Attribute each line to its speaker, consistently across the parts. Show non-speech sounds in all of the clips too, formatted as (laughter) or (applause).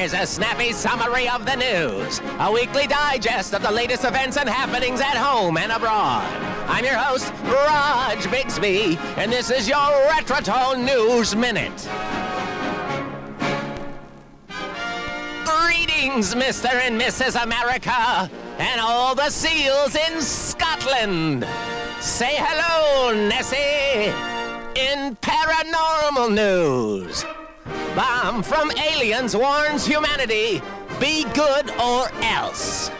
Speaker 1: is a snappy summary of the news, a weekly digest of the latest events and happenings at home and abroad. I'm your host, Raj Bigsby, and this is your Retrotone News Minute. Greetings, Mr. and Mrs. America, and all the seals in Scotland. Say hello, Nessie. In paranormal news, bomb from aliens warns humanity be good or else.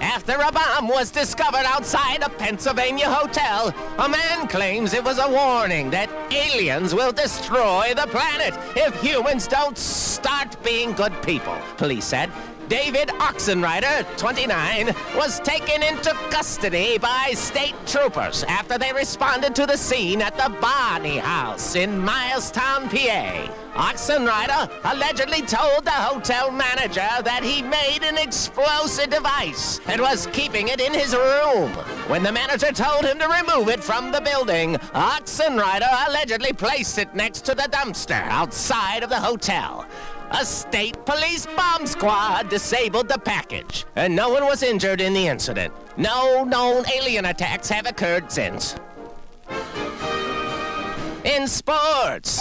Speaker 1: After a bomb was discovered outside a Pennsylvania hotel, a man claims it was a warning that aliens will destroy the planet if humans don't start being good people, police said. David Oxenrider, 29, was taken into custody by state troopers after they responded to the scene at the Barney House in Milestown, PA. Oxenrider allegedly told the hotel manager that he made an explosive device and was keeping it in his room. When the manager told him to remove it from the building, Oxenrider allegedly placed it next to the dumpster outside of the hotel. A state police bomb squad disabled the package, and no one was injured in the incident. No known alien attacks have occurred since. In sports,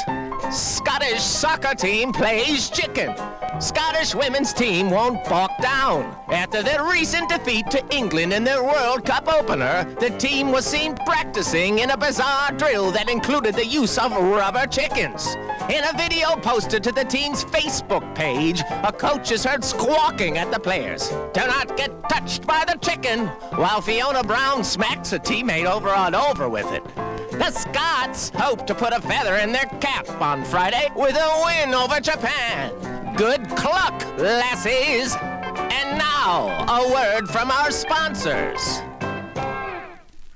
Speaker 1: Scottish soccer team plays chicken. Scottish women's team won't balk down. After their recent defeat to England in their World Cup opener, the team was seen practicing in a bizarre drill that included the use of rubber chickens. In a video posted to the team's Facebook page, a coach is heard squawking at the players. Do not get touched by the chicken, while Fiona Brown smacks a teammate over and over with it. The Scots hope to put a feather in their cap on Friday with a win over Japan. Good cluck, lassies! And now, a word from our sponsors.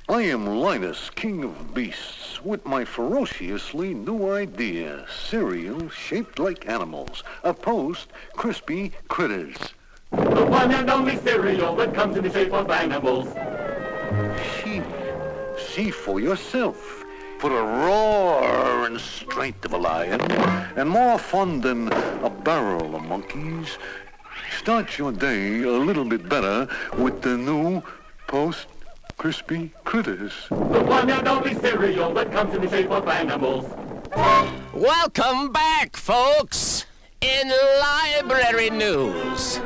Speaker 2: I am Linus, king of beasts, with my ferociously new idea. Cereal shaped like animals. A post crispy critters.
Speaker 3: The one and only cereal that comes in the shape of animals.
Speaker 2: See, see for yourself. For the roar and strength of a lion, and more fun than a barrel of monkeys. Start your day a little bit better with the new post crispy critters.
Speaker 3: The one and only cereal that comes in the shape of animals.
Speaker 1: Welcome back, folks, in library news.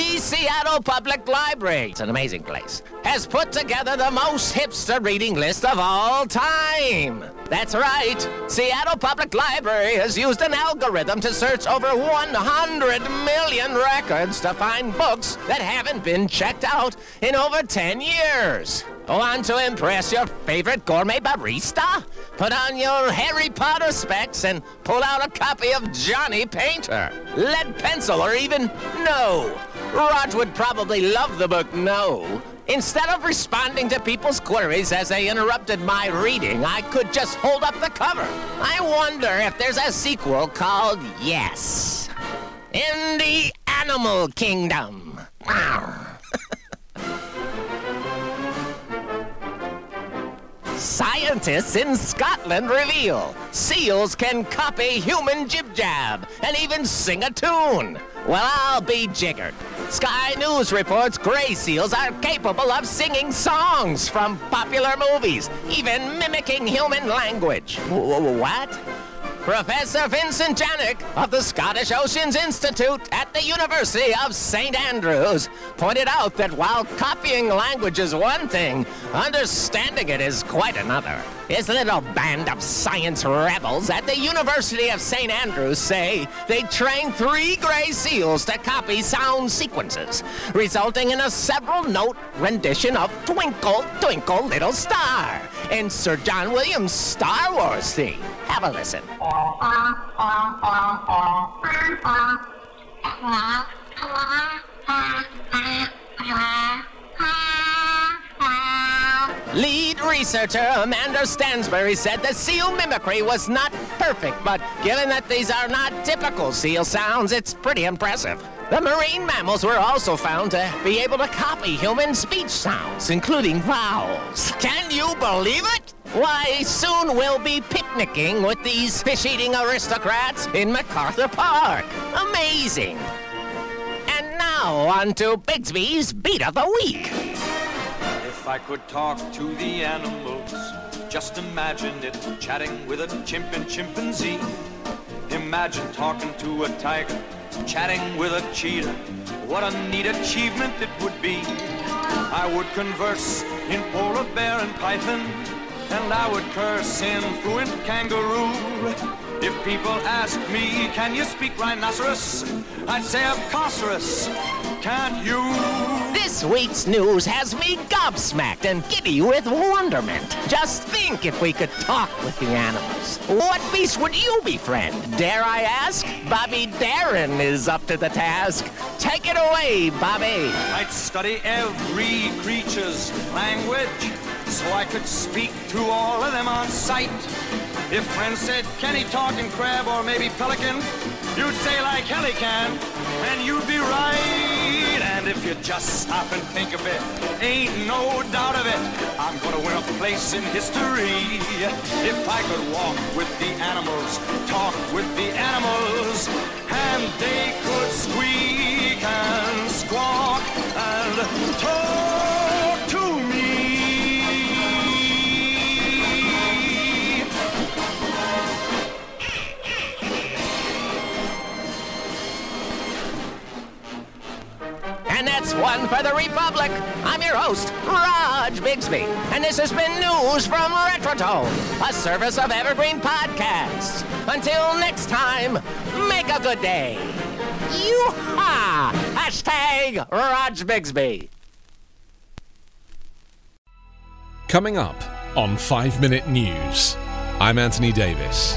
Speaker 1: The Seattle Public Library, it's an amazing place, has put together the most hipster reading list of all time. That's right. Seattle Public Library has used an algorithm to search over 100 million records to find books that haven't been checked out in over 10 years. Want to impress your favorite gourmet barista? Put on your Harry Potter specs and pull out a copy of Johnny Painter. Lead pencil or even no. Raj would probably love the book No. Instead of responding to people's queries as they interrupted my reading, I could just hold up the cover. I wonder if there's a sequel called Yes. In the Animal Kingdom. (laughs) Scientists in Scotland reveal seals can copy human jib jab and even sing a tune. Well, I'll be jiggered. Sky News reports gray seals are capable of singing songs from popular movies, even mimicking human language. Wh- What? Professor Vincent Janik of the Scottish Oceans Institute at the University of St. Andrews pointed out that while copying language is one thing, understanding it is quite another. His little band of science rebels at the University of St. Andrews say they trained three gray seals to copy sound sequences, resulting in a several note rendition of Twinkle, Twinkle, Little Star in Sir John Williams' Star Wars theme. Have a listen. (laughs) Lead researcher Amanda Stansbury said the seal mimicry was not perfect, but given that these are not typical seal sounds, it's pretty impressive. The marine mammals were also found to be able to copy human speech sounds, including vowels. Can you believe it? Why, soon we'll be picnicking with these fish eating aristocrats in MacArthur Park. Amazing. And now, on to Bigsby's Beat of the Week.
Speaker 4: If I could talk to the animals, just imagine it chatting with a chimp and chimpanzee. Imagine talking to a tiger, chatting with a cheetah. What a neat achievement it would be. I would converse in polar bear and python, and I would curse in fluent kangaroo. If people ask me, can you speak rhinoceros? I'd say, of course, can't you?
Speaker 1: This week's news has me gobsmacked and giddy with wonderment. Just think if we could talk with the animals. What beast would you befriend? Dare I ask? Bobby Darin is up to the task. Take it away, Bobby.
Speaker 4: I'd study every creature's language so I could speak to all of them on sight. If friends said, can he talk in crab or maybe pelican? You'd say like hell he can, and you'd be right. If you just stop and think of it, ain't no doubt of it, I'm gonna win a place in history. If I could walk with the animals, talk with the animals, and they
Speaker 1: And that's one for the Republic. I'm your host, Raj Bigsby, and this has been news from Retrotone, a service of Evergreen Podcasts. Until next time, make a good day. Yoo-ha! Hashtag Raj Bigsby.
Speaker 5: Coming up on 5 Minute News, I'm Anthony Davis.